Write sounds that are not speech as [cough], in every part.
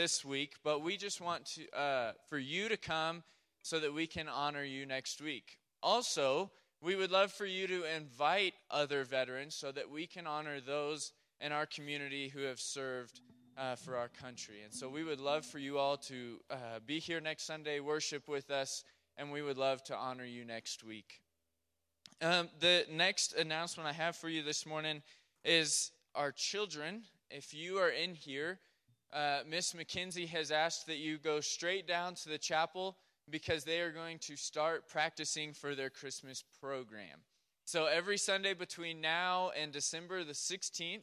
this week, but we just want to uh, for you to come so that we can honor you next week. Also, we would love for you to invite other veterans so that we can honor those in our community who have served uh, for our country. And so we would love for you all to uh, be here next Sunday, worship with us, and we would love to honor you next week. Um, the next announcement I have for you this morning is our children. If you are in here, uh, Miss McKenzie has asked that you go straight down to the chapel because they are going to start practicing for their Christmas program. So every Sunday between now and December the 16th,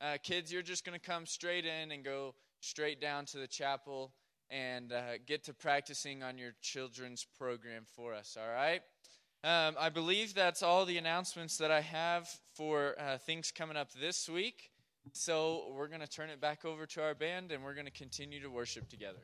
uh, kids, you're just going to come straight in and go straight down to the chapel and uh, get to practicing on your children's program for us, all right? Um, I believe that's all the announcements that I have for uh, things coming up this week. So we're going to turn it back over to our band and we're going to continue to worship together.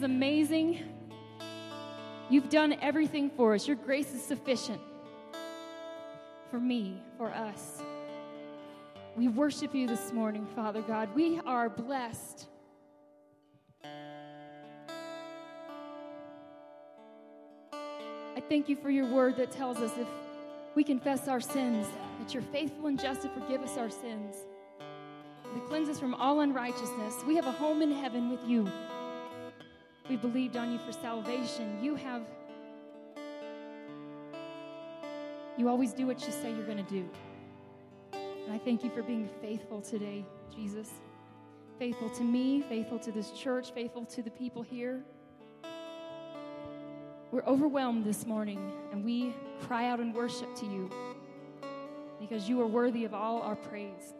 Is amazing. You've done everything for us. Your grace is sufficient for me, for us. We worship you this morning, Father God. We are blessed. I thank you for your word that tells us if we confess our sins, that you're faithful and just to forgive us our sins, to cleanse us from all unrighteousness. We have a home in heaven with you. We believed on you for salvation. You have, you always do what you say you're going to do. And I thank you for being faithful today, Jesus. Faithful to me, faithful to this church, faithful to the people here. We're overwhelmed this morning and we cry out and worship to you because you are worthy of all our praise.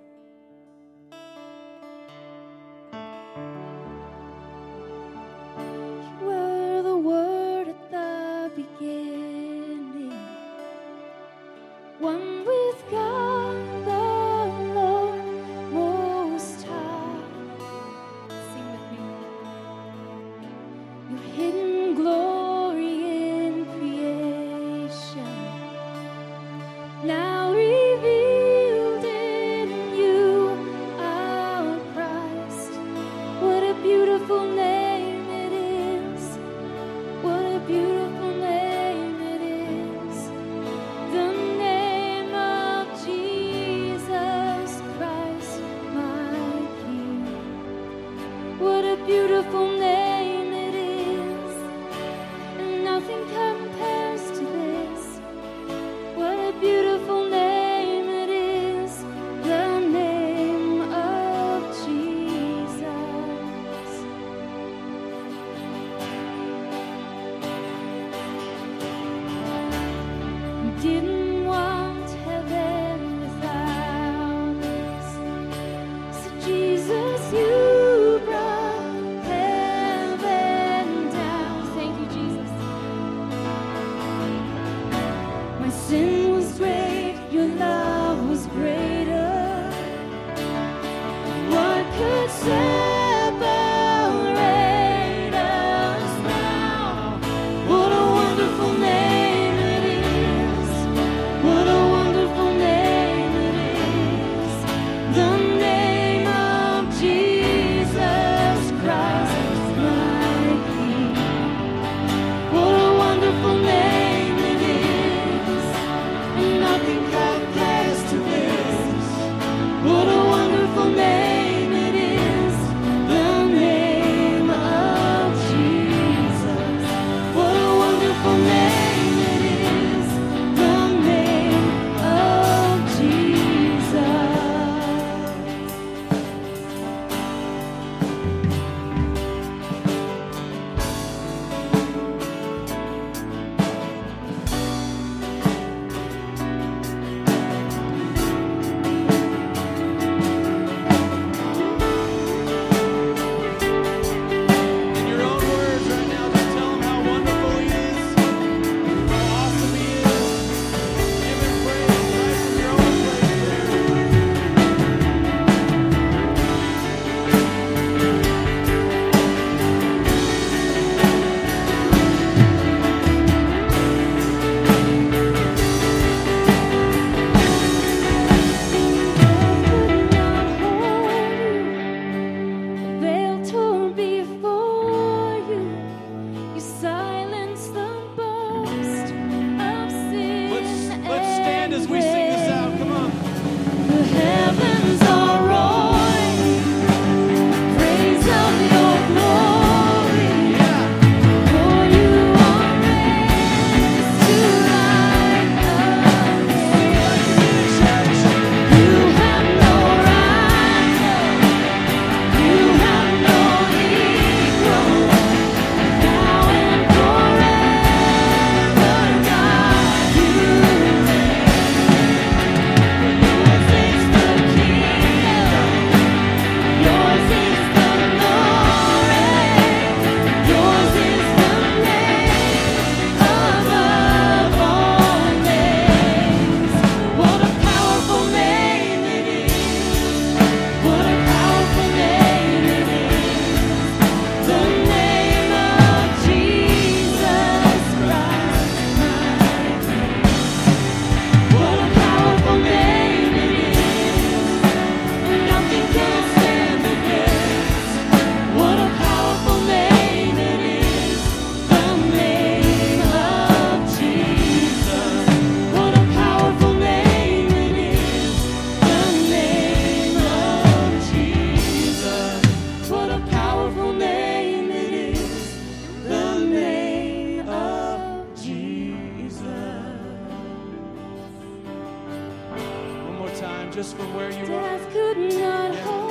just from where you Death.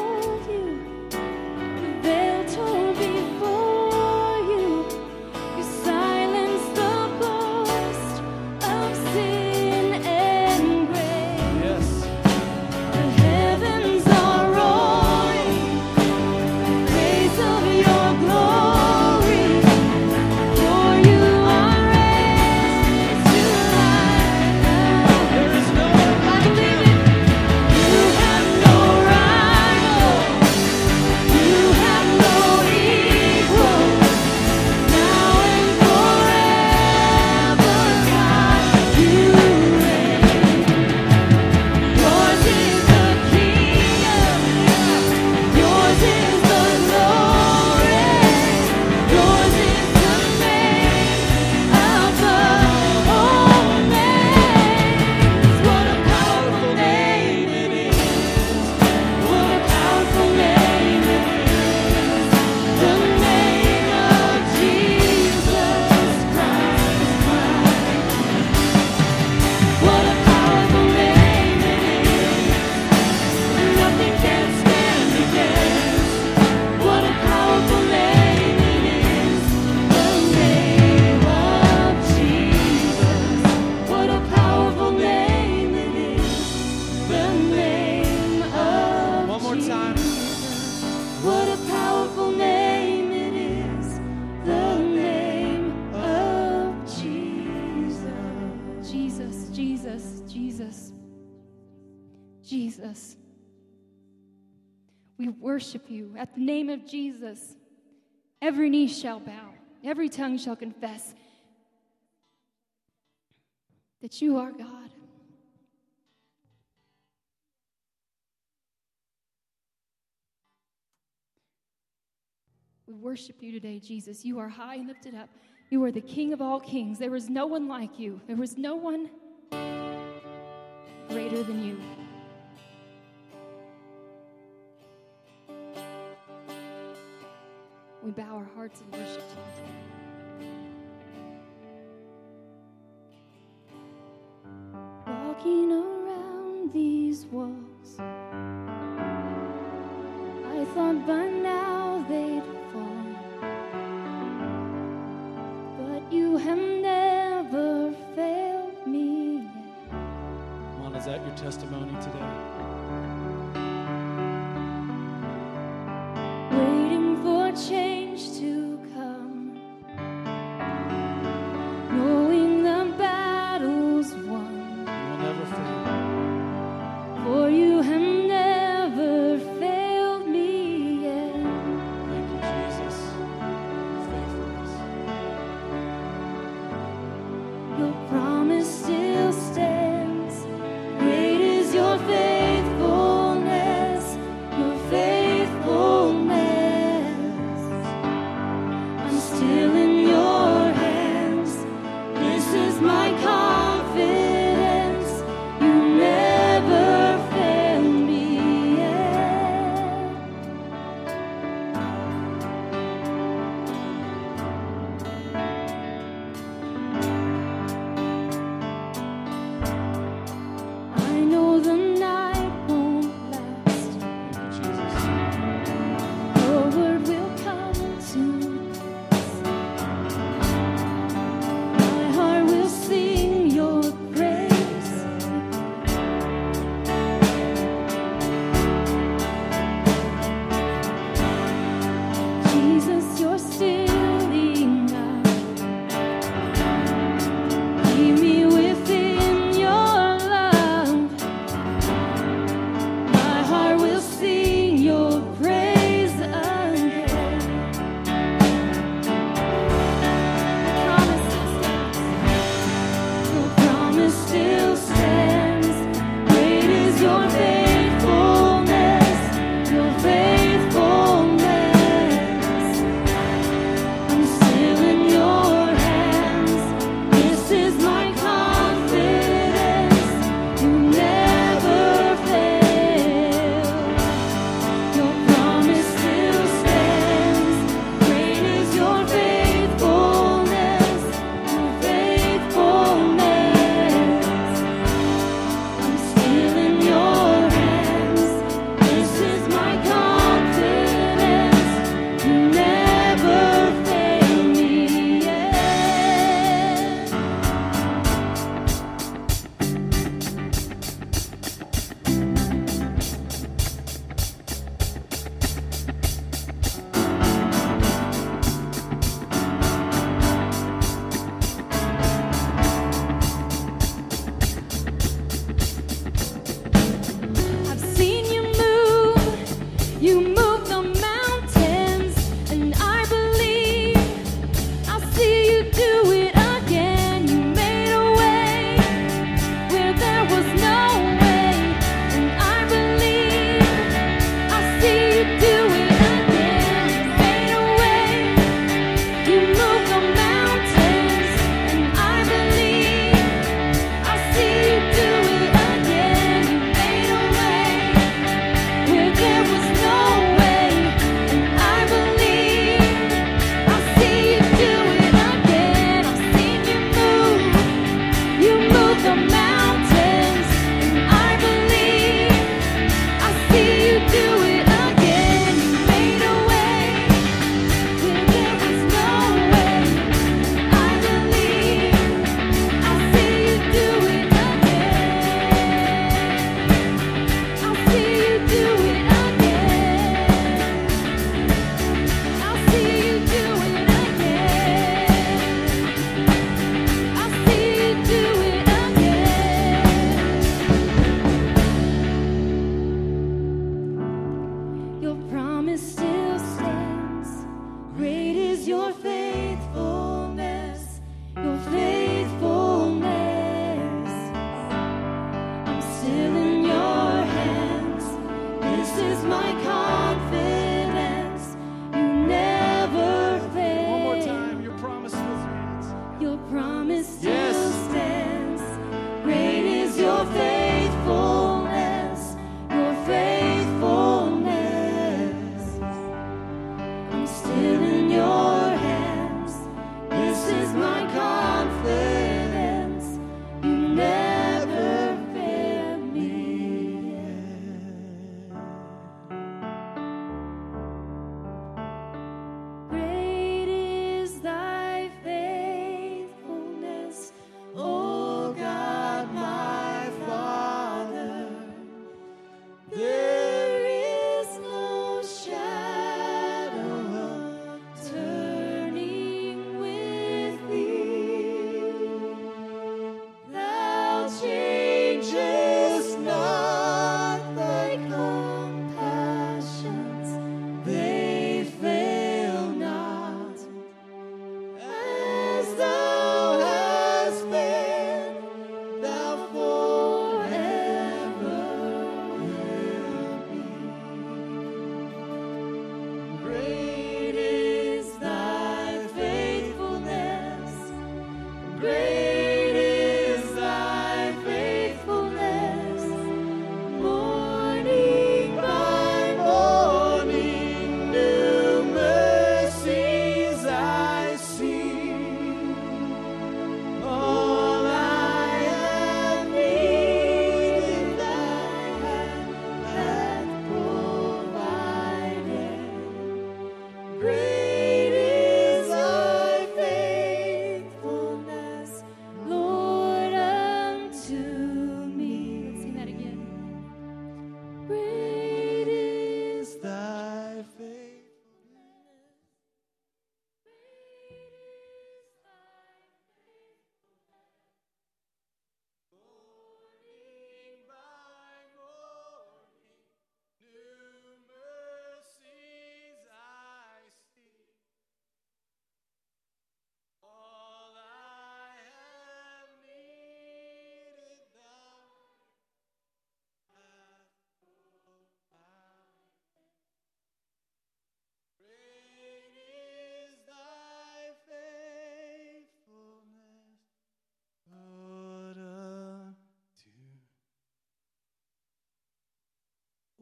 Jesus. Jesus. We worship you at the name of Jesus. Every knee shall bow, every tongue shall confess that you are God. We worship you today, Jesus. You are high and lifted up. You are the King of all kings. There is no one like you. There is no one greater than you. We bow our hearts in worship to you. Walking around these walls, I thought by testimony today.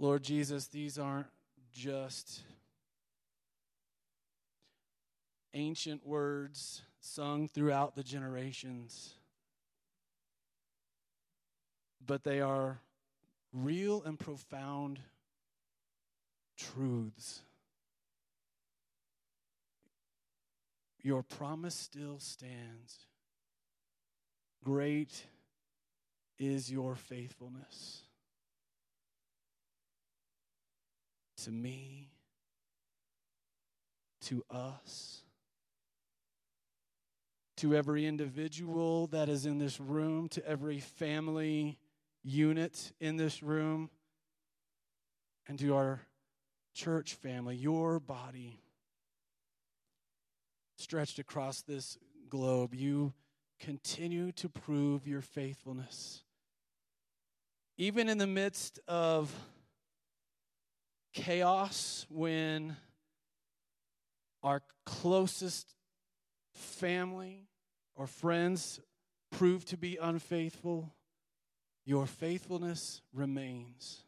Lord Jesus, these aren't just ancient words sung throughout the generations, but they are real and profound truths. Your promise still stands. Great is your faithfulness to me, to us, to every individual that is in this room, to every family unit in this room, and to our church family, your body stretched across this globe. You continue to prove your faithfulness. Even in the midst of chaos, when our closest family or friends prove to be unfaithful, your faithfulness remains.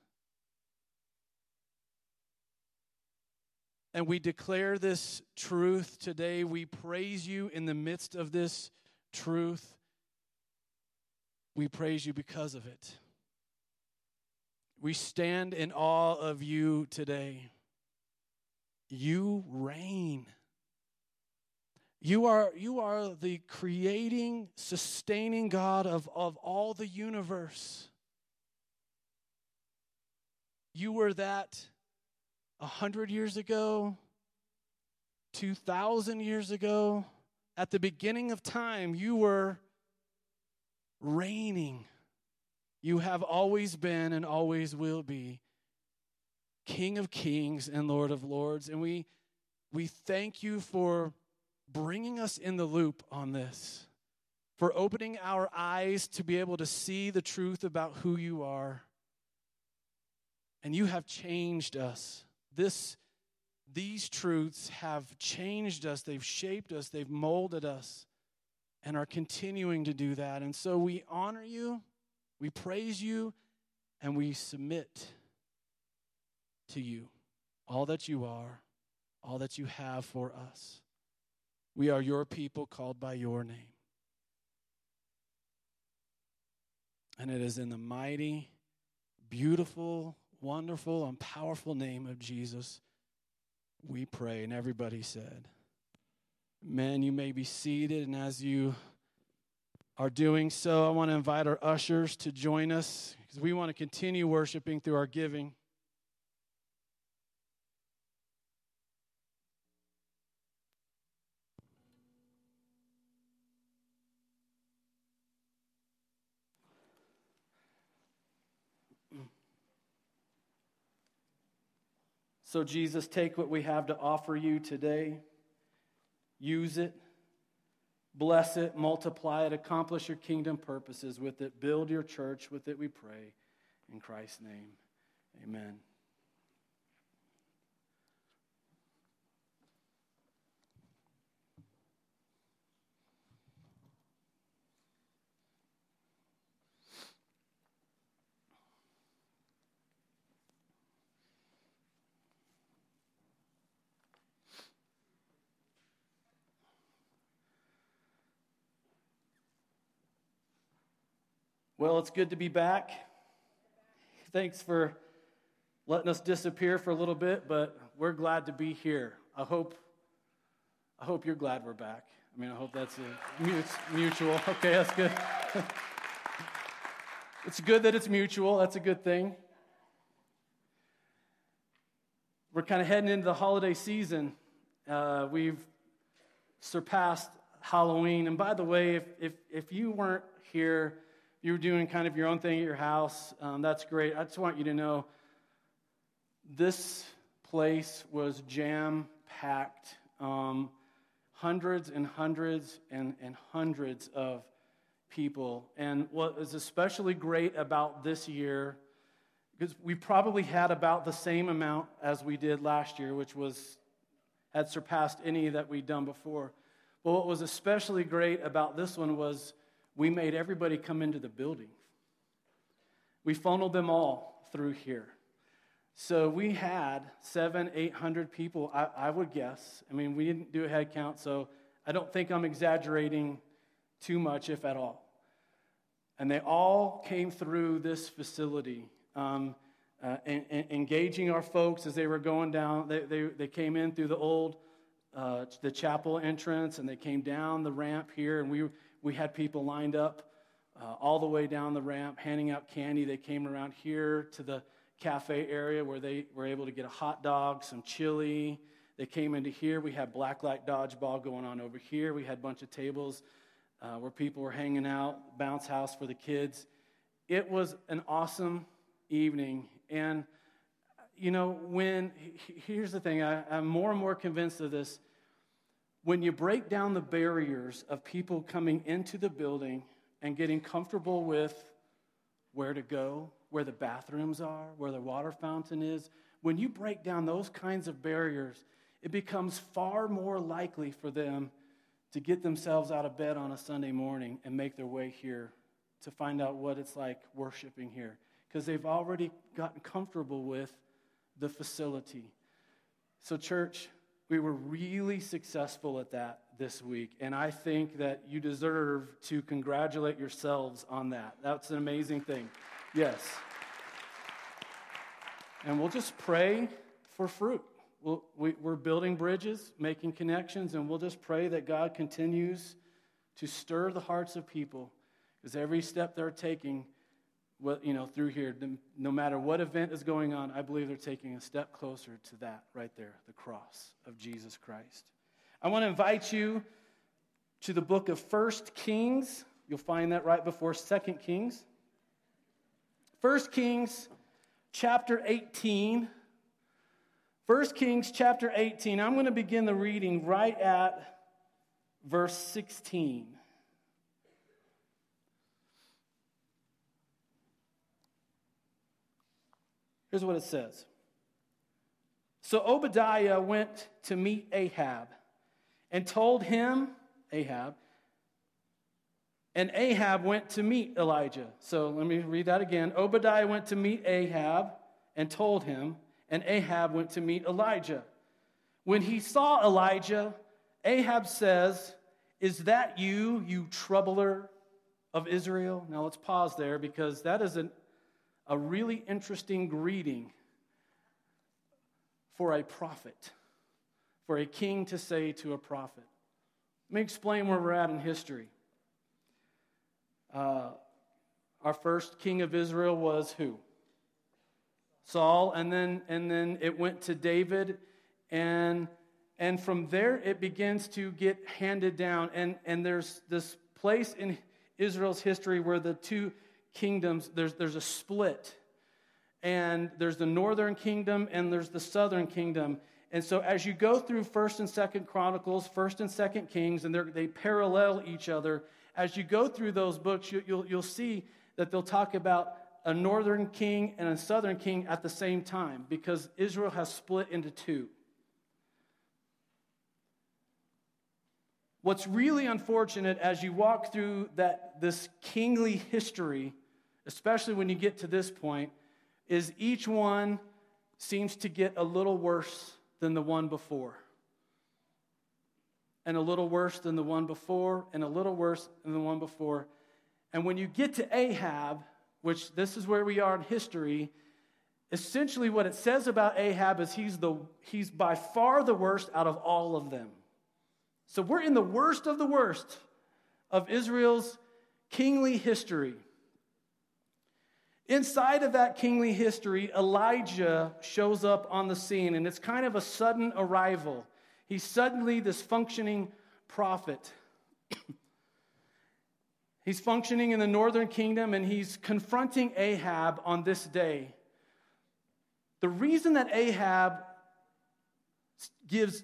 And we declare this truth today. We praise you in the midst of this truth. We praise you because of it. We stand in awe of you today. You reign. You are, you are the creating, sustaining God of, of all the universe. You were that a hundred years ago, two thousand years ago, at the beginning of time, you were reigning. You have always been and always will be King of kings and Lord of lords. And we, we thank you for bringing us in the loop on this, for opening our eyes to be able to see the truth about who you are. And you have changed us. This, these truths have changed us, they've shaped us, they've molded us, and are continuing to do that. And so we honor you, we praise you, and we submit to you all that you are, all that you have for us. We are your people called by your name. And it is in the mighty, beautiful, wonderful, and powerful name of Jesus we pray. And everybody said, Men, you may be seated. And as you are doing so, I want to invite our ushers to join us because we want to continue worshiping through our giving. So, Jesus, take what we have to offer you today, use it, bless it, multiply it, accomplish your kingdom purposes with it, build your church with it, we pray. In Christ's name, amen. Well, it's good to be back. Thanks for letting us disappear for a little bit, but we're glad to be here. I hope, I hope you're glad we're back. I mean, I hope that's a mutual. [laughs] Okay, that's good. [laughs] it's good that it's mutual. That's a good thing. We're kind of heading into the holiday season. Uh, we've surpassed Halloween. And by the way, if, if, if you weren't here, you were doing kind of your own thing at your house, um, that's great. I just want you to know this place was jam packed. Um, hundreds and hundreds and, and hundreds of people. And what is especially great about this year, because we probably had about the same amount as we did last year, which was had surpassed any that we'd done before. But what was especially great about this one was we made everybody come into the building. We funneled them all through here. So we had seven, eight hundred people, I, I would guess. I mean, we didn't do a head count, so I don't think I'm exaggerating too much, if at all. And they all came through this facility, um, uh, and, and engaging our folks as they were going down. They, they, they came in through the old, uh, the chapel entrance, and they came down the ramp here, and we, we had people lined up uh, all the way down the ramp, handing out candy. They came around here to the cafe area where they were able to get a hot dog, some chili. They came into here. We had blacklight dodgeball going on over here. We had a bunch of tables uh, where people were hanging out, bounce house for the kids. It was an awesome evening. And, you know, when, here's the thing, I, I'm more and more convinced of this. When you break down the barriers of people coming into the building and getting comfortable with where to go, where the bathrooms are, where the water fountain is, when you break down those kinds of barriers, it becomes far more likely for them to get themselves out of bed on a Sunday morning and make their way here to find out what it's like worshiping here because they've already gotten comfortable with the facility. So, church, we were really successful at that this week, and I think that you deserve to congratulate yourselves on that. That's an amazing thing. Yes. And we'll just pray for fruit. We'll, we, are building bridges, making connections, and we'll just pray that God continues to stir the hearts of people because every step they're taking what, you know, through here, no matter what event is going on, I believe they're taking a step closer to that right there, the cross of Jesus Christ. I want to invite you to the book of First Kings. You'll find that right before Second Kings. First Kings chapter 18. 1 Kings chapter 18. I'm going to begin the reading right at verse 16. Here's what it says So Obadiah went to meet Ahab and told him, Ahab, and Ahab went to meet Elijah. So let me read that again. Obadiah went to meet Ahab and told him, and Ahab went to meet Elijah. When he saw Elijah, Ahab says, Is that you, you troubler of Israel? Now let's pause there because that is an a really interesting greeting for a prophet, for a king to say to a prophet. Let me explain where we're at in history. Uh, our first king of Israel was who? Saul, and then and then it went to David, and and from there it begins to get handed down. And and there's this place in Israel's history where the two kingdoms, there's, there's a split. And there's the northern kingdom and there's the southern kingdom. And so as you go through 1st and 2nd Chronicles, 1st and 2nd Kings, and they parallel each other, as you go through those books, you, you'll, you'll see that they'll talk about a northern king and a southern king at the same time because Israel has split into two. What's really unfortunate as you walk through that, this kingly history, especially when you get to this point, is each one seems to get a little worse than the one before. And a little worse than the one before, and a little worse than the one before. And when you get to Ahab, which this is where we are in history, essentially what it says about Ahab is he's, the, he's by far the worst out of all of them. So we're in the worst of the worst of Israel's kingly history. Inside of that kingly history, Elijah shows up on the scene, and it's kind of a sudden arrival. He's suddenly this functioning prophet. [clears throat] he's functioning in the northern kingdom, and he's confronting Ahab on this day. The reason that Ahab gives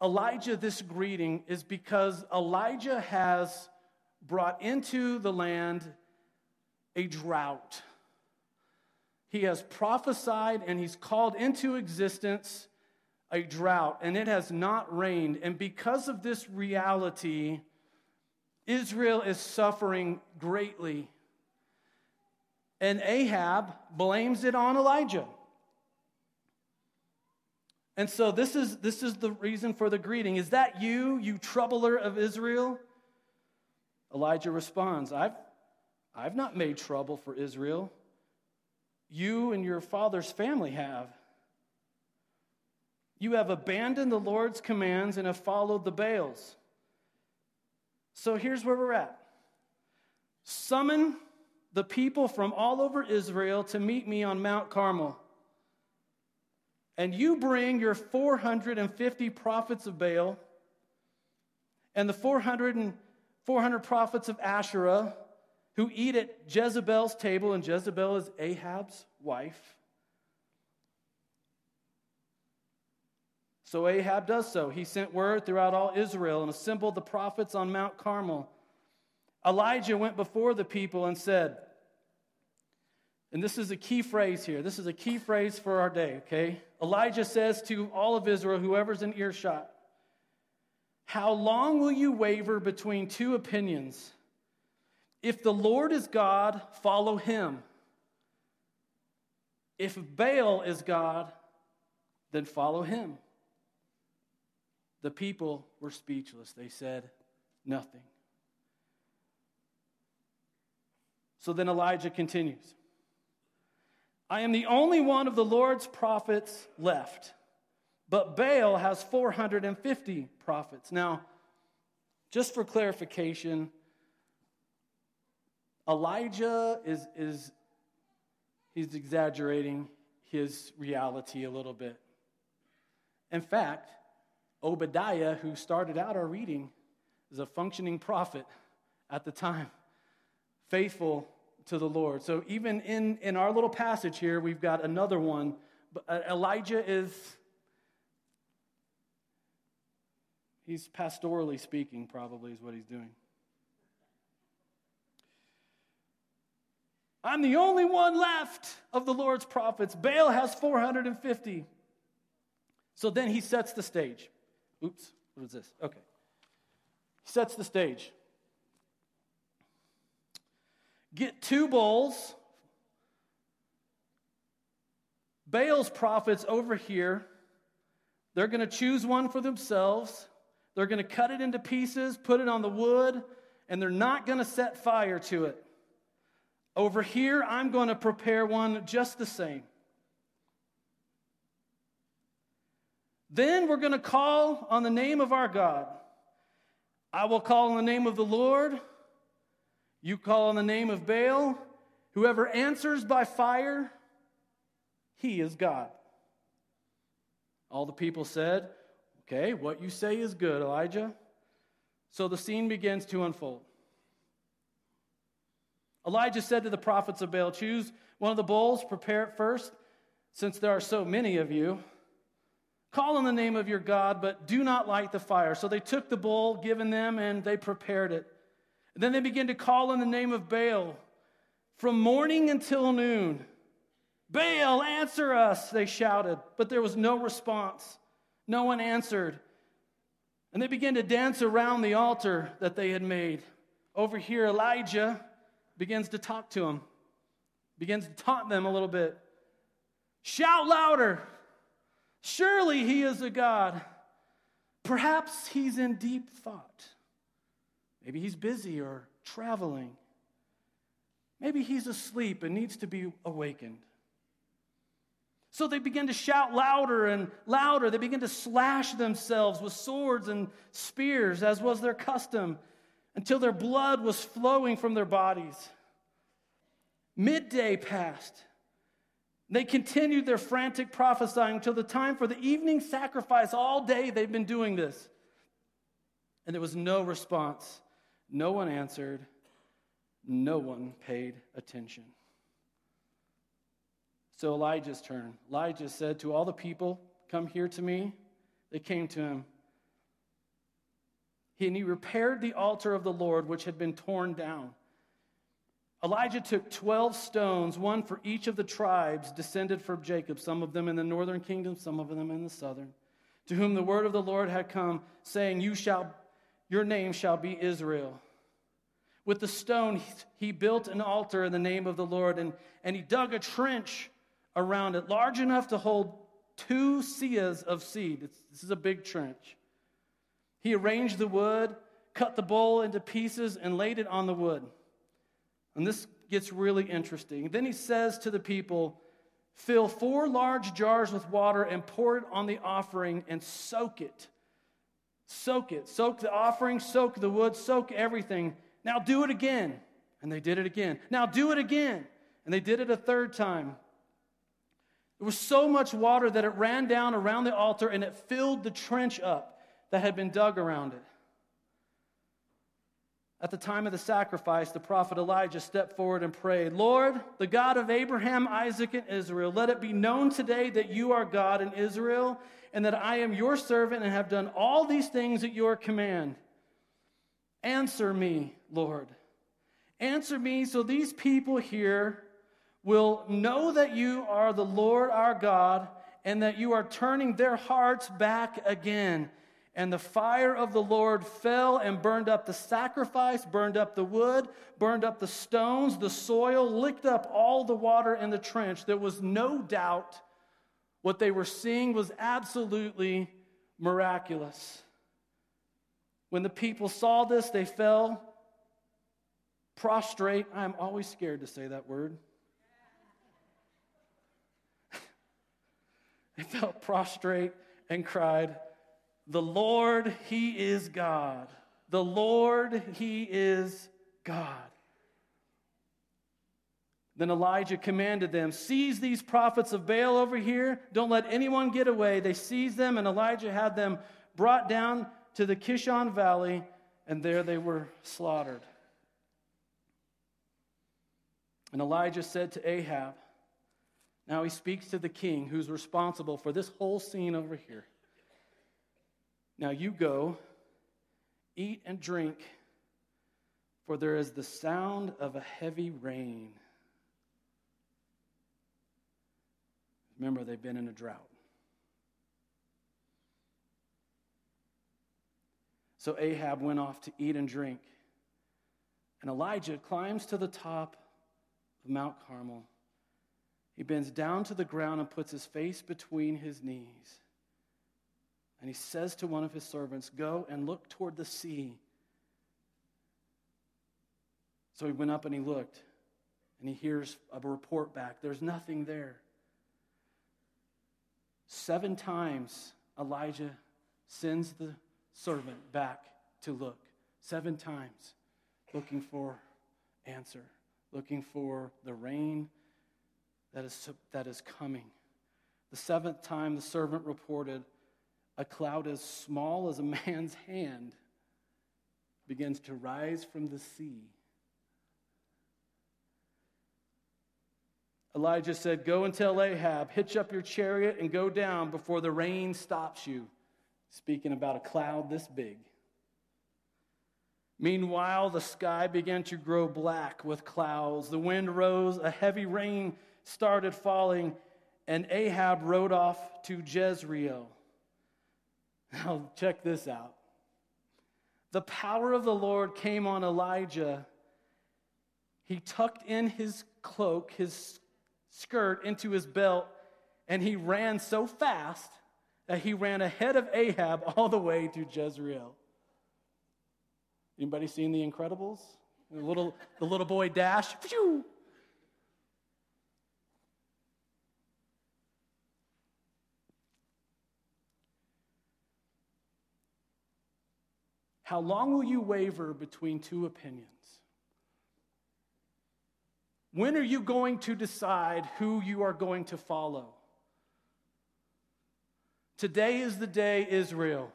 Elijah this greeting is because Elijah has brought into the land a drought. He has prophesied and he's called into existence a drought, and it has not rained. And because of this reality, Israel is suffering greatly. And Ahab blames it on Elijah. And so this is this is the reason for the greeting. Is that you, you troubler of Israel? Elijah responds, I've I've not made trouble for Israel. You and your father's family have. You have abandoned the Lord's commands and have followed the Baals. So here's where we're at. Summon the people from all over Israel to meet me on Mount Carmel. And you bring your 450 prophets of Baal and the 400, and 400 prophets of Asherah who eat at Jezebel's table, and Jezebel is Ahab's wife. So Ahab does so. He sent word throughout all Israel and assembled the prophets on Mount Carmel. Elijah went before the people and said, and this is a key phrase here. This is a key phrase for our day, okay? Elijah says to all of Israel, whoever's in earshot, How long will you waver between two opinions? If the Lord is God, follow him. If Baal is God, then follow him. The people were speechless. They said nothing. So then Elijah continues I am the only one of the Lord's prophets left, but Baal has 450 prophets. Now, just for clarification, Elijah is, is he's exaggerating his reality a little bit. In fact, Obadiah, who started out our reading, is a functioning prophet at the time, faithful to the Lord. So even in, in our little passage here, we've got another one. Uh, Elijah is, he's pastorally speaking, probably, is what he's doing. I'm the only one left of the Lord's prophets. Baal has 450. So then he sets the stage. Oops, what is this? Okay. He sets the stage. Get two bulls. Baal's prophets over here, they're going to choose one for themselves. They're going to cut it into pieces, put it on the wood, and they're not going to set fire to it. Over here, I'm going to prepare one just the same. Then we're going to call on the name of our God. I will call on the name of the Lord. You call on the name of Baal. Whoever answers by fire, he is God. All the people said, Okay, what you say is good, Elijah. So the scene begins to unfold. Elijah said to the prophets of Baal, Choose one of the bulls, prepare it first, since there are so many of you. Call on the name of your God, but do not light the fire. So they took the bull given them and they prepared it. And then they began to call on the name of Baal from morning until noon. Baal, answer us, they shouted, but there was no response. No one answered. And they began to dance around the altar that they had made. Over here, Elijah begins to talk to them, begins to taunt them a little bit. Shout louder. Surely he is a God. Perhaps he's in deep thought. Maybe he's busy or traveling. Maybe he's asleep and needs to be awakened. So they begin to shout louder and louder. They begin to slash themselves with swords and spears, as was their custom until their blood was flowing from their bodies. Midday passed. They continued their frantic prophesying until the time for the evening sacrifice. All day they've been doing this. And there was no response. No one answered. No one paid attention. So Elijah's turn. Elijah said to all the people, Come here to me. They came to him. And he repaired the altar of the Lord, which had been torn down. Elijah took 12 stones, one for each of the tribes descended from Jacob, some of them in the northern kingdom, some of them in the southern, to whom the word of the Lord had come, saying, You shall, Your name shall be Israel. With the stone, he built an altar in the name of the Lord, and, and he dug a trench around it, large enough to hold two seahs of seed. It's, this is a big trench. He arranged the wood, cut the bowl into pieces, and laid it on the wood. And this gets really interesting. Then he says to the people, Fill four large jars with water and pour it on the offering and soak it. Soak it. Soak the offering, soak the wood, soak everything. Now do it again. And they did it again. Now do it again. And they did it a third time. There was so much water that it ran down around the altar and it filled the trench up that had been dug around it. At the time of the sacrifice, the prophet Elijah stepped forward and prayed, Lord, the God of Abraham, Isaac, and Israel, let it be known today that you are God in Israel, and that I am your servant and have done all these things at your command. Answer me, Lord. Answer me so these people here will know that you are the Lord our God and that you are turning their hearts back again and the fire of the Lord fell and burned up the sacrifice, burned up the wood, burned up the stones, the soil, licked up all the water in the trench. There was no doubt what they were seeing was absolutely miraculous. When the people saw this, they fell prostrate. I'm always scared to say that word. [laughs] they fell prostrate and cried, the Lord, He is God. The Lord, He is God. Then Elijah commanded them, Seize these prophets of Baal over here. Don't let anyone get away. They seized them, and Elijah had them brought down to the Kishon Valley, and there they were slaughtered. And Elijah said to Ahab, Now he speaks to the king who's responsible for this whole scene over here. Now you go, eat and drink, for there is the sound of a heavy rain. Remember, they've been in a drought. So Ahab went off to eat and drink. And Elijah climbs to the top of Mount Carmel. He bends down to the ground and puts his face between his knees. And he says to one of his servants, Go and look toward the sea. So he went up and he looked, and he hears a report back. There's nothing there. Seven times Elijah sends the servant back to look. Seven times, looking for answer, looking for the rain that is, that is coming. The seventh time, the servant reported, a cloud as small as a [laughs] man's hand begins to rise from the sea. Elijah said, Go and tell Ahab, hitch up your chariot and go down before the rain stops you. Speaking about a cloud this big. Meanwhile, the sky began to grow black with clouds. The wind rose, a heavy rain started falling, and Ahab rode off to Jezreel. [laughs] Now, check this out. The power of the Lord came on Elijah. He tucked in his cloak, his skirt, into his belt, and he ran so fast that he ran ahead of Ahab all the way to Jezreel. Anybody seen The Incredibles? The little, the little boy dash. Phew, How long will you waver between two opinions? When are you going to decide who you are going to follow? Today is the day, Israel.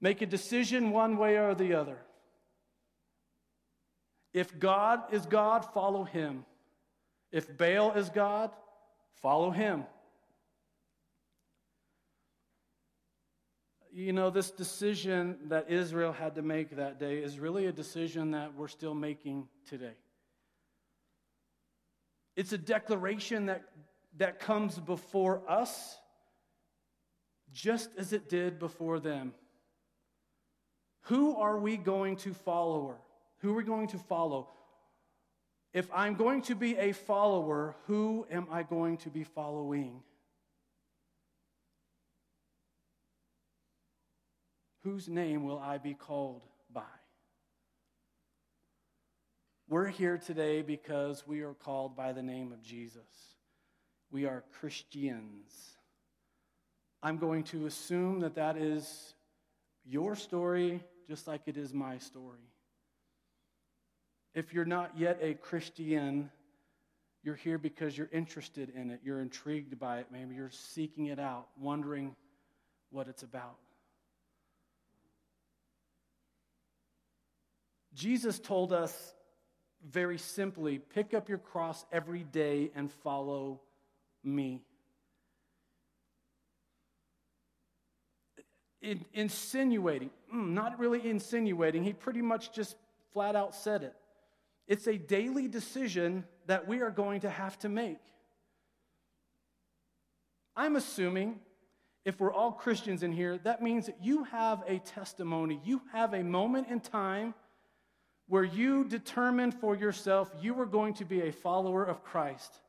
Make a decision one way or the other. If God is God, follow him. If Baal is God, follow him. You know, this decision that Israel had to make that day is really a decision that we're still making today. It's a declaration that, that comes before us just as it did before them. Who are we going to follow? Who are we going to follow? If I'm going to be a follower, who am I going to be following? Whose name will I be called by? We're here today because we are called by the name of Jesus. We are Christians. I'm going to assume that that is your story just like it is my story. If you're not yet a Christian, you're here because you're interested in it, you're intrigued by it, maybe you're seeking it out, wondering what it's about. Jesus told us very simply pick up your cross every day and follow me. In, insinuating, mm, not really insinuating, he pretty much just flat out said it. It's a daily decision that we are going to have to make. I'm assuming if we're all Christians in here, that means that you have a testimony. You have a moment in time where you determined for yourself you were going to be a follower of Christ.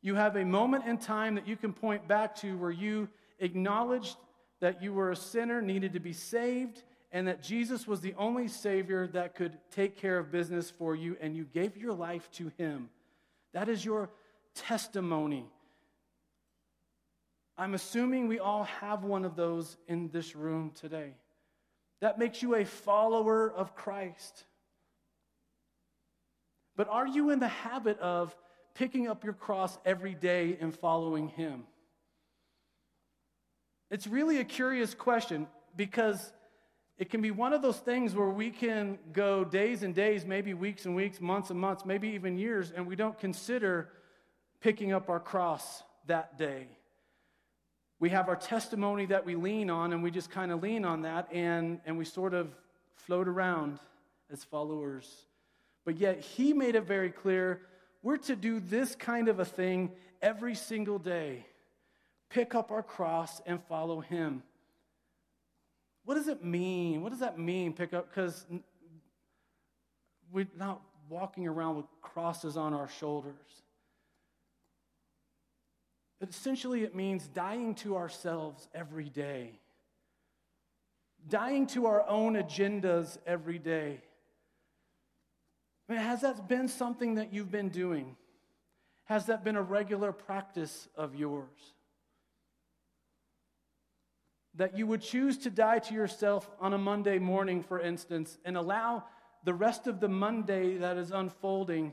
You have a moment in time that you can point back to where you acknowledged that you were a sinner, needed to be saved, and that Jesus was the only Savior that could take care of business for you, and you gave your life to Him. That is your testimony. I'm assuming we all have one of those in this room today. That makes you a follower of Christ. But are you in the habit of picking up your cross every day and following Him? It's really a curious question because it can be one of those things where we can go days and days, maybe weeks and weeks, months and months, maybe even years, and we don't consider picking up our cross that day. We have our testimony that we lean on, and we just kind of lean on that, and, and we sort of float around as followers. But yet, he made it very clear we're to do this kind of a thing every single day pick up our cross and follow him. What does it mean? What does that mean, pick up? Because we're not walking around with crosses on our shoulders. But essentially, it means dying to ourselves every day, dying to our own agendas every day. Mean, has that been something that you've been doing? Has that been a regular practice of yours? that you would choose to die to yourself on a Monday morning, for instance, and allow the rest of the Monday that is unfolding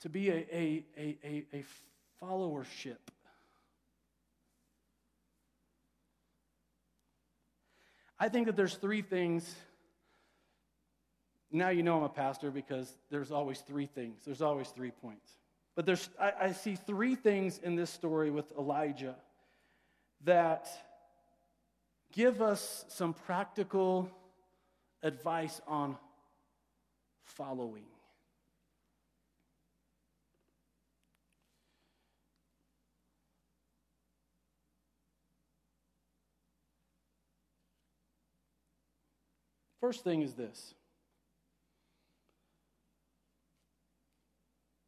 to be a, a, a, a followership. I think that there's three things. Now you know I'm a pastor because there's always three things. There's always three points. But there's, I, I see three things in this story with Elijah that give us some practical advice on following. First thing is this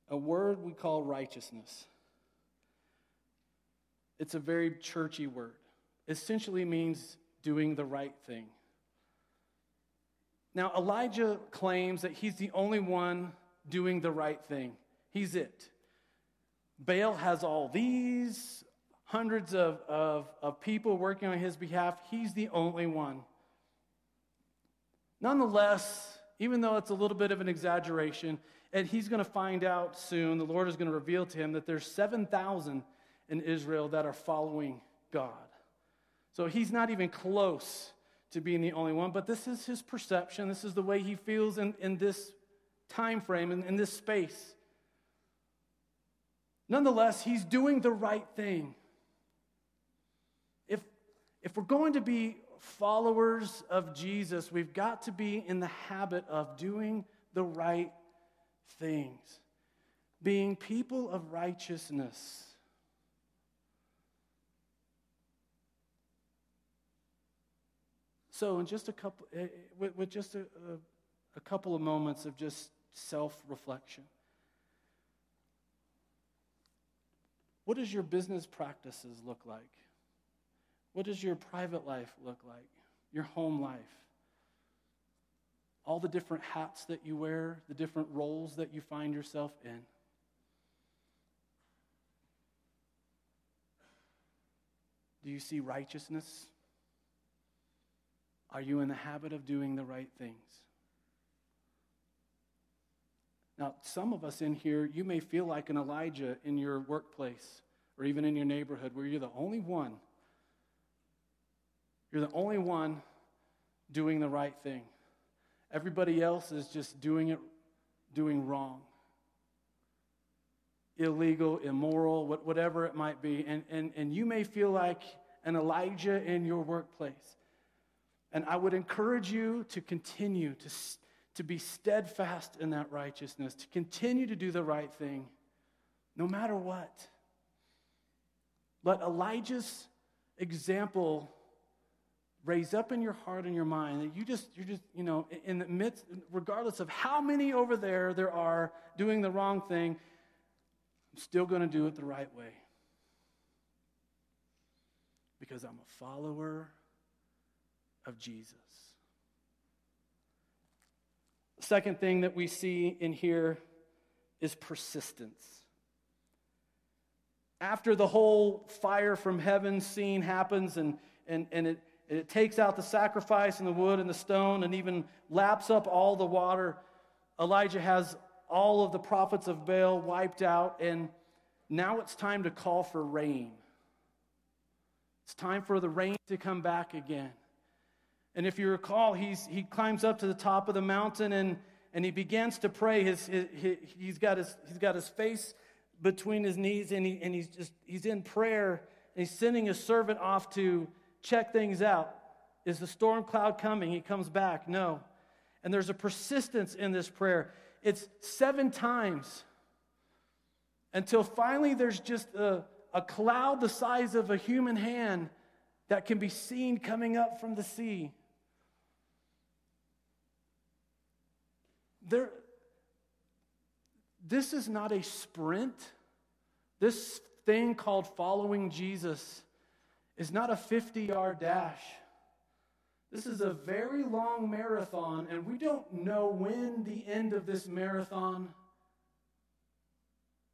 a word we call righteousness. It's a very churchy word. Essentially means doing the right thing. Now, Elijah claims that he's the only one doing the right thing. He's it. Baal has all these hundreds of, of, of people working on his behalf. He's the only one. Nonetheless, even though it's a little bit of an exaggeration, and he's going to find out soon, the Lord is going to reveal to him that there's 7,000 in Israel that are following God. So he's not even close to being the only one, but this is his perception. This is the way he feels in, in this time frame, in, in this space. Nonetheless, he's doing the right thing. If, if we're going to be followers of Jesus, we've got to be in the habit of doing the right things, being people of righteousness. So, in just a couple, eh, eh, with, just a, a couple of moments of just self reflection, what does your business practices look like? What does your private life look like? Your home life? All the different hats that you wear, the different roles that you find yourself in. Do you see righteousness? Are you in the habit of doing the right things? Now, some of us in here, you may feel like an Elijah in your workplace or even in your neighborhood where you're the only one. You're the only one doing the right thing. Everybody else is just doing it, doing wrong. Illegal, immoral, whatever it might be. And, and, and you may feel like an Elijah in your workplace. And I would encourage you to continue to to be steadfast in that righteousness, to continue to do the right thing, no matter what. Let Elijah's example raise up in your heart and your mind that you just, you're just, you know, in the midst, regardless of how many over there there are doing the wrong thing, I'm still going to do it the right way. Because I'm a follower of Jesus. the Second thing that we see in here is persistence. After the whole fire from heaven scene happens and, and, and it, it takes out the sacrifice and the wood and the stone and even laps up all the water, Elijah has all of the prophets of Baal wiped out, and now it's time to call for rain. It's time for the rain to come back again. And if you recall, he's, he climbs up to the top of the mountain and, and he begins to pray. His, his, his, he's, got his, he's got his face between his knees and, he, and he's, just, he's in prayer. And he's sending his servant off to check things out. Is the storm cloud coming? He comes back. No. And there's a persistence in this prayer. It's seven times until finally there's just a, a cloud the size of a human hand that can be seen coming up from the sea. there, this is not a sprint. This thing called following Jesus is not a 50 yard dash. This is a very long marathon, and we don't know when the end of this marathon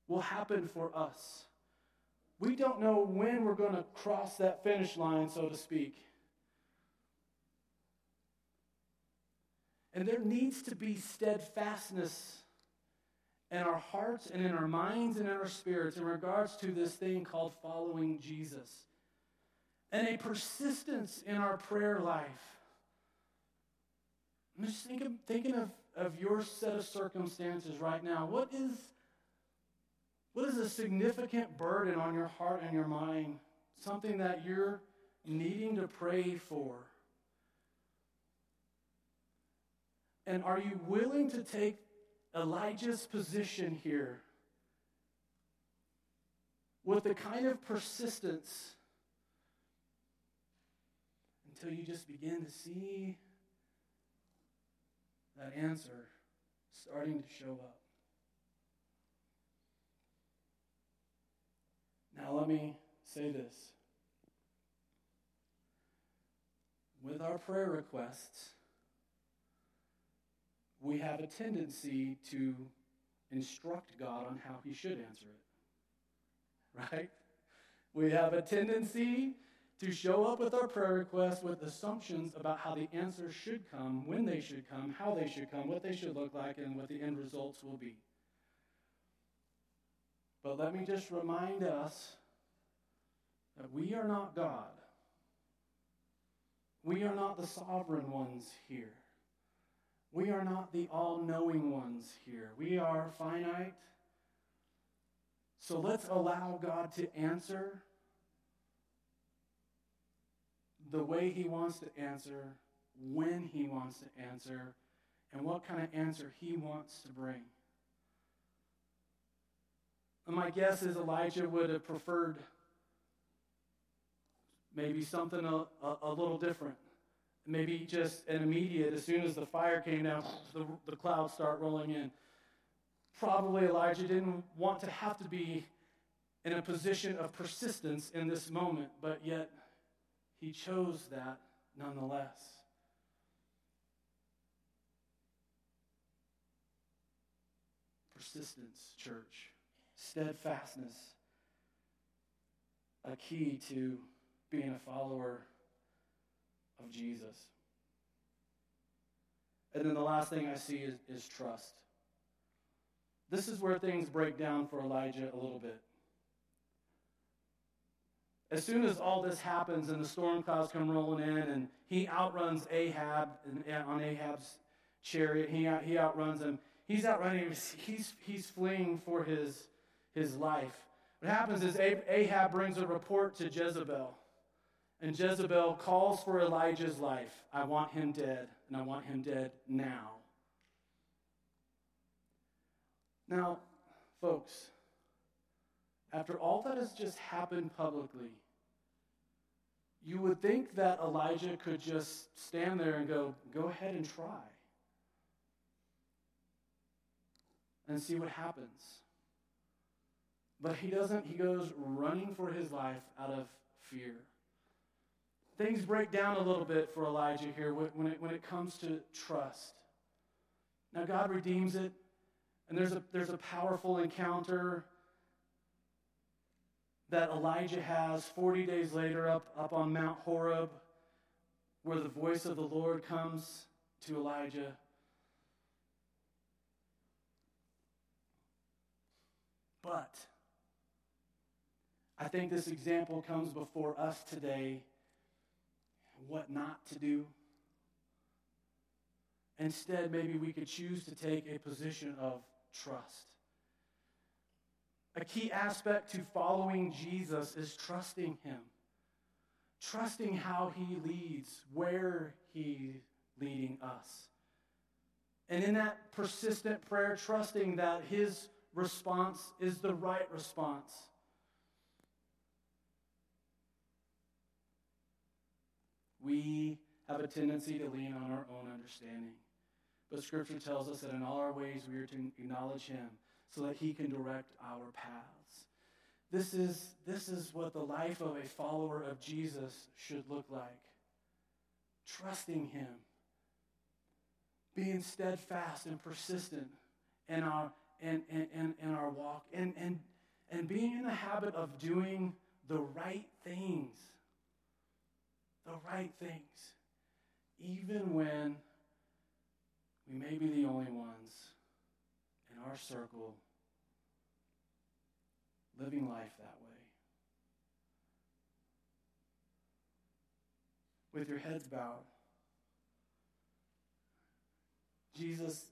will happen for us. We don't know when we're going to cross that finish line, so to speak. And there needs to be steadfastness in our hearts and in our minds and in our spirits in regards to this thing called following Jesus. And a persistence in our prayer life. I'm just thinking, thinking of, of your set of circumstances right now. What is, what is a significant burden on your heart and your mind? Something that you're needing to pray for? And are you willing to take Elijah's position here with the kind of persistence until you just begin to see that answer starting to show up? Now, let me say this. With our prayer requests, we have a tendency to instruct God on how he should answer it. [laughs] Right? We have a tendency to show up with our prayer requests with assumptions about how the answers should come, when they should come, how they should come, what they should look like, and what the end results will be. But let me just remind us that we are not God. We are not the sovereign ones here. We are not the all knowing ones here. We are finite. So let's allow God to answer the way He wants to answer, when He wants to answer, and what kind of answer He wants to bring. And my guess is Elijah would have preferred maybe something a, a, a little different maybe just an immediate, as soon as the fire came down, the, the clouds start rolling in. Probably Elijah didn't want to have to be in a position of persistence in this moment, but yet he chose that nonetheless. Persistence, church, steadfastness, a key to being a follower of Jesus. And then the last thing I see is, is trust. This is where things break down for Elijah a little bit. As soon as all this happens and the storm clouds come rolling in and he outruns Ahab on Ahab's chariot, he, he outruns him. He's outrunning, him, he's, he's fleeing for his, his life. What happens is Ahab brings a report to Jezebel. And Jezebel calls for Elijah's life. I want him dead, and I want him dead now. Now, folks, after all that has just happened publicly, you would think that Elijah could just stand there and go, go ahead and try and see what happens. But he doesn't. He goes running for his life out of fear things break down a little bit for Elijah here when it, when it comes to trust. Now, God redeems it, and there's a, there's a powerful encounter that Elijah has 40 days later up, up on Mount Horeb, where the voice of the Lord comes to Elijah. But I think this example comes before us today what not to do. Instead, maybe we could choose to take a position of trust. A key aspect to following Jesus is trusting Him, trusting how He leads, where He's leading us. And in that persistent prayer, trusting that His response is the right response. we have a tendency to lean on our own understanding. But Scripture tells us that in all our ways we are to acknowledge Him so that He can direct our paths. This is, this is what the life of a follower of Jesus should look like. Trusting Him, being steadfast and persistent in our, in, in, in our walk, and, and, and being in the habit of doing the right things. The right things, even when we may be the only ones our circle living life that way. With your heads bowed, Jesus,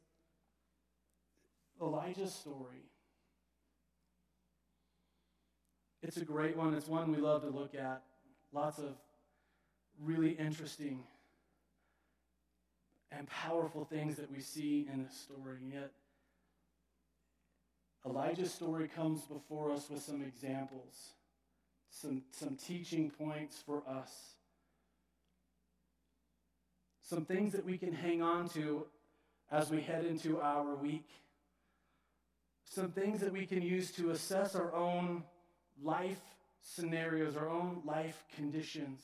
Elijah's story. It's a great one. It's one we love to look at. Lots of really interesting and powerful things that we see in this story. And yet, Elijah's story comes before us with some examples, some, some teaching points for us, some things that we can hang on to as we head into our week, some things that we can use to assess our own life scenarios, our own life conditions.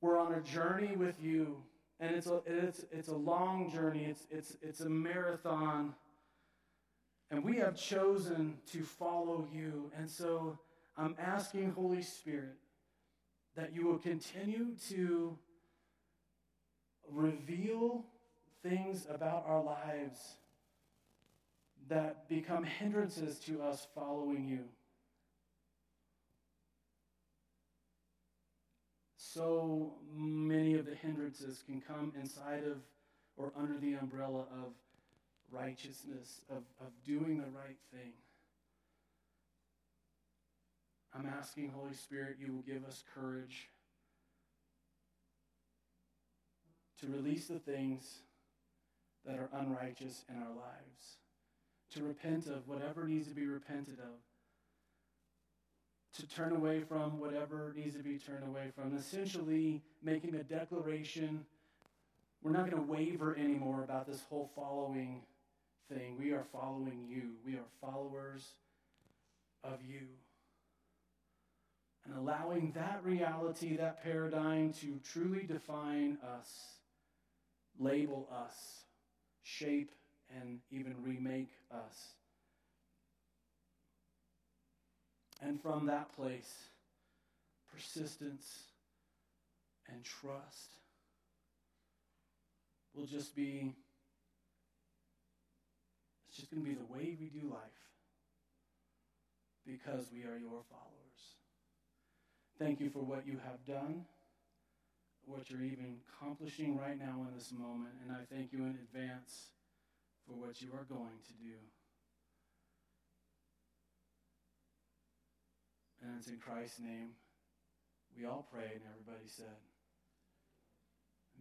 We're on a journey with you, and it's a, it's, it's a long journey, it's, it's, it's a marathon. And we have chosen to follow you. And so I'm asking, Holy Spirit, that you will continue to reveal things about our lives that become hindrances to us following you. So many of the hindrances can come inside of or under the umbrella of righteousness, of, of doing the right thing. I'm asking, Holy Spirit, you will give us courage to release the things that are unrighteous in our lives, to repent of whatever needs to be repented of to turn away from whatever needs to be turned away from. Essentially, making a declaration we're not going to waver anymore about this whole following thing. We are following you, we are followers of you. and allowing that reality, that paradigm to truly define us, label us, shape, and even remake us. And from that place, persistence and trust will just be it's just going to be the way we do life because we are your followers. Thank you for what you have done, what you're even accomplishing right now in this moment, and I thank you in advance for what you are going to do. In Christ's name we all pray, and everybody said,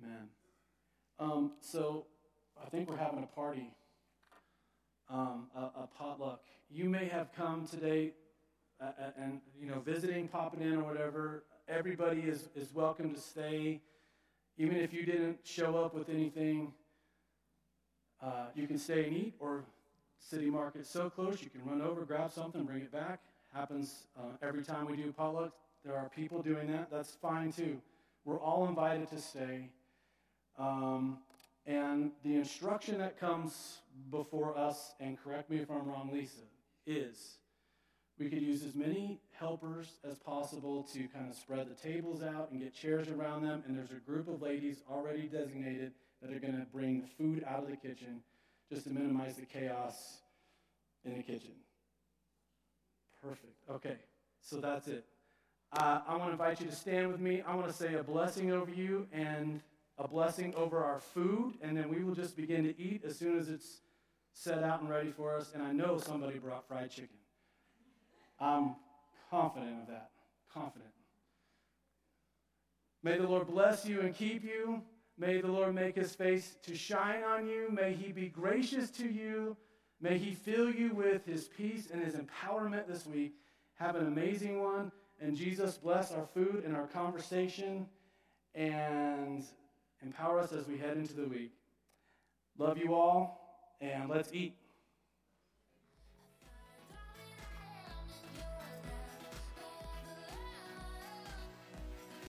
Amen. Um, so I think we're having a party, um, a, a, potluck. You may have come today uh, and, you know, visiting, popping in or whatever. Everybody is, is welcome to stay. Even if you didn't show up with anything, uh, you can stay and eat, or City Market's so close, you can run over, grab something, bring it back. Happens uh, every time we do potluck. There are people doing that. That's fine too. We're all invited to stay. Um, and the instruction that comes before us, and correct me if I'm wrong, Lisa, is we could use as many helpers as possible to kind of spread the tables out and get chairs around them. And there's a group of ladies already designated that are going to bring the food out of the kitchen just to minimize the chaos in the kitchen. Perfect. Okay, so that's it. Uh, I want to invite you to stand with me. I want to say a blessing over you and a blessing over our food, and then we will just begin to eat as soon as it's set out and ready for us. And I know somebody brought fried chicken. I'm confident of that. Confident. May the Lord bless you and keep you. May the Lord make his face to shine on you. May he be gracious to you. May he fill you with his peace and his empowerment this week. Have an amazing one. And Jesus, bless our food and our conversation and empower us as we head into the week. Love you all, and let's eat.